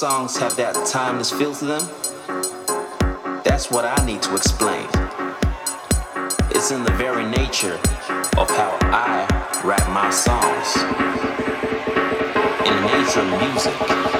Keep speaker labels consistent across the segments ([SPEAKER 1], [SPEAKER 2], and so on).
[SPEAKER 1] songs have that timeless feel to them, that's what I need to explain. It's in the very nature of how I write my songs, in the nature of music.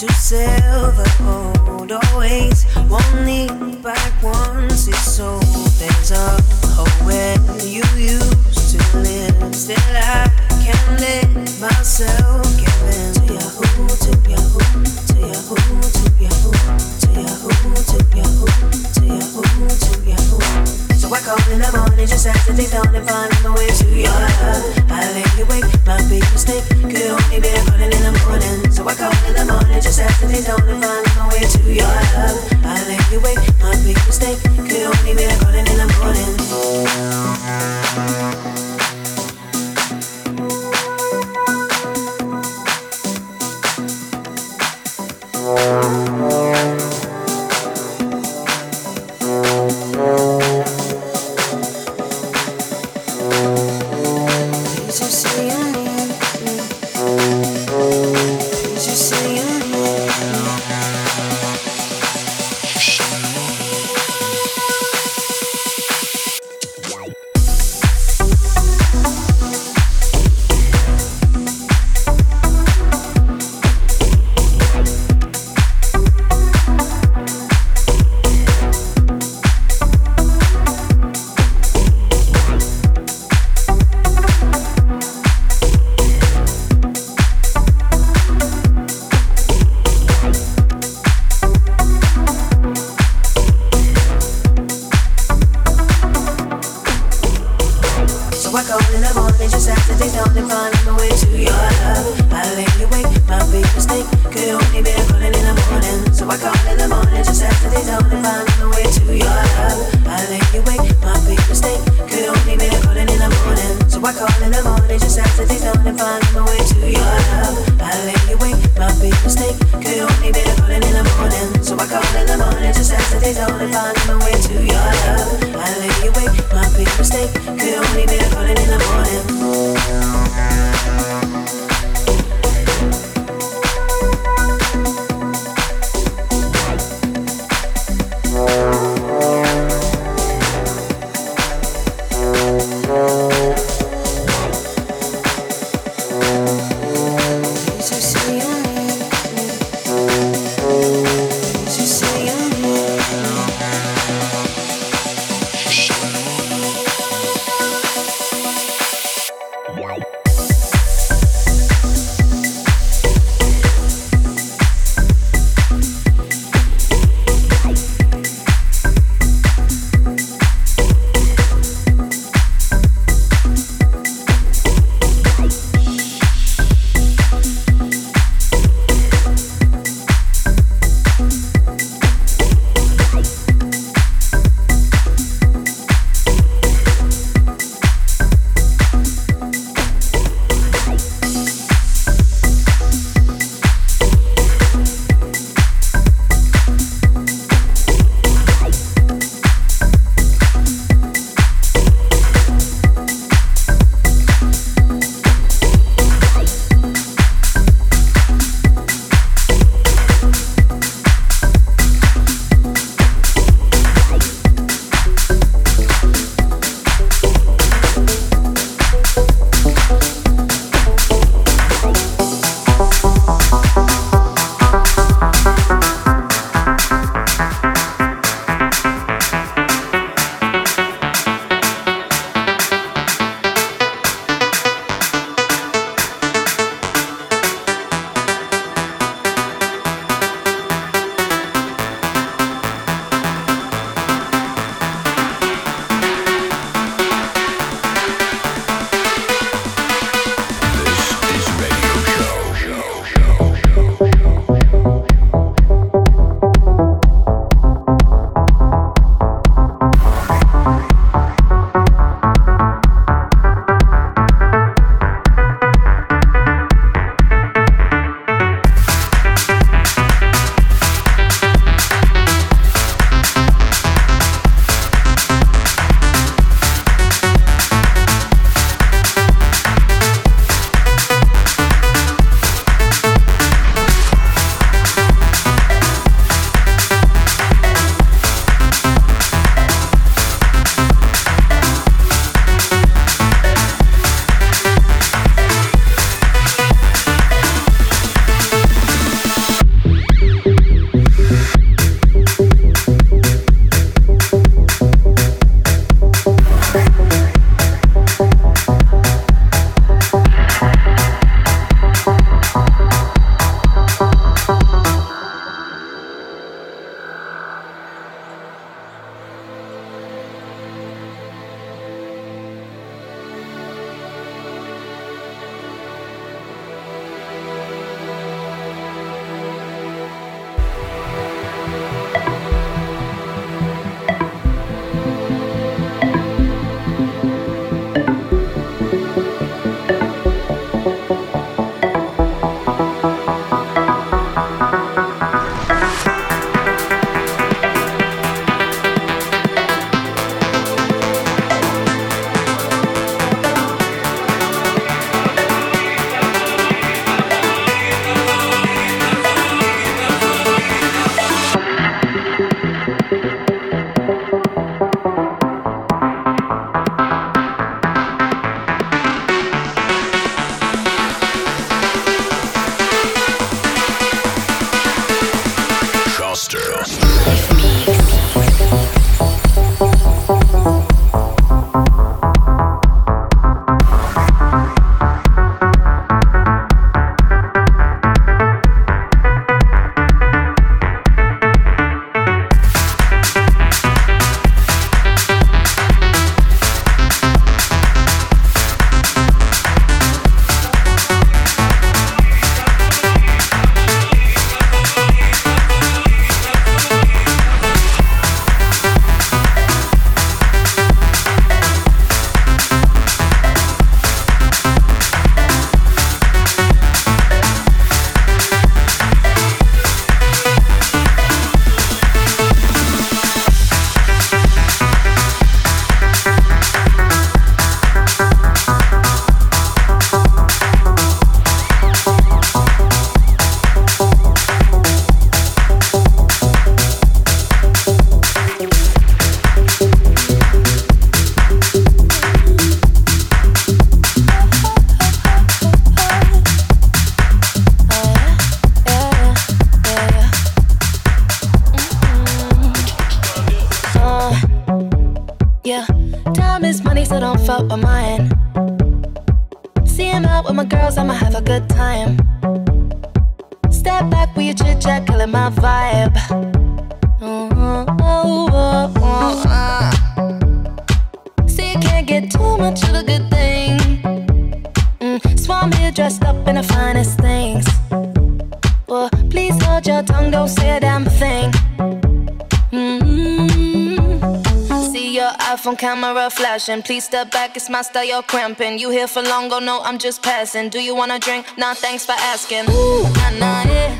[SPEAKER 2] to
[SPEAKER 3] silver hold always. Won't need back once it's sold there's a hole where you used to live still i can't let myself. get it just after they dawn and finding the way to your love. I lay awake, my big mistake could only be running in the morning. So I call in the morning just after they dawn and finding the way to your love. I lay awake, my big mistake could only be running in the morning. Please
[SPEAKER 4] step back, it's my style, you're cramping. You here for long, oh no, I'm just passing. Do you wanna drink? Nah, thanks for asking. Ooh, nah, nah, yeah.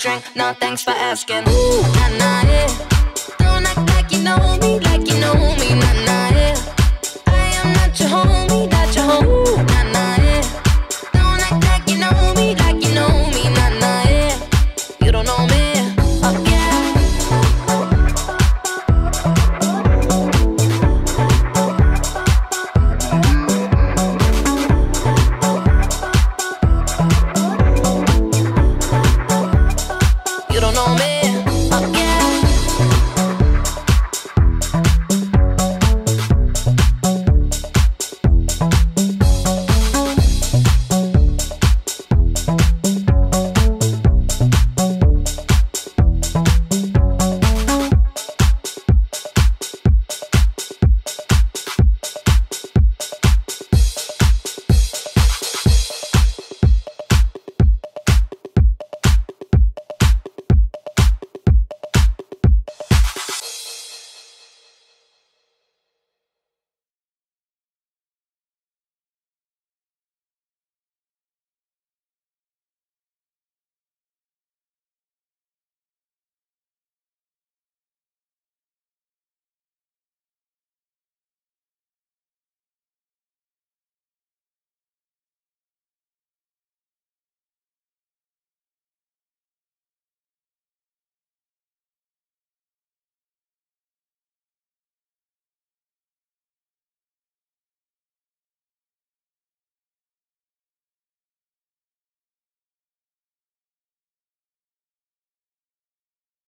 [SPEAKER 4] drink? Nah, thanks for asking. Ooh, nah, nah, yeah. Don't act like you know me, like you know me, nah.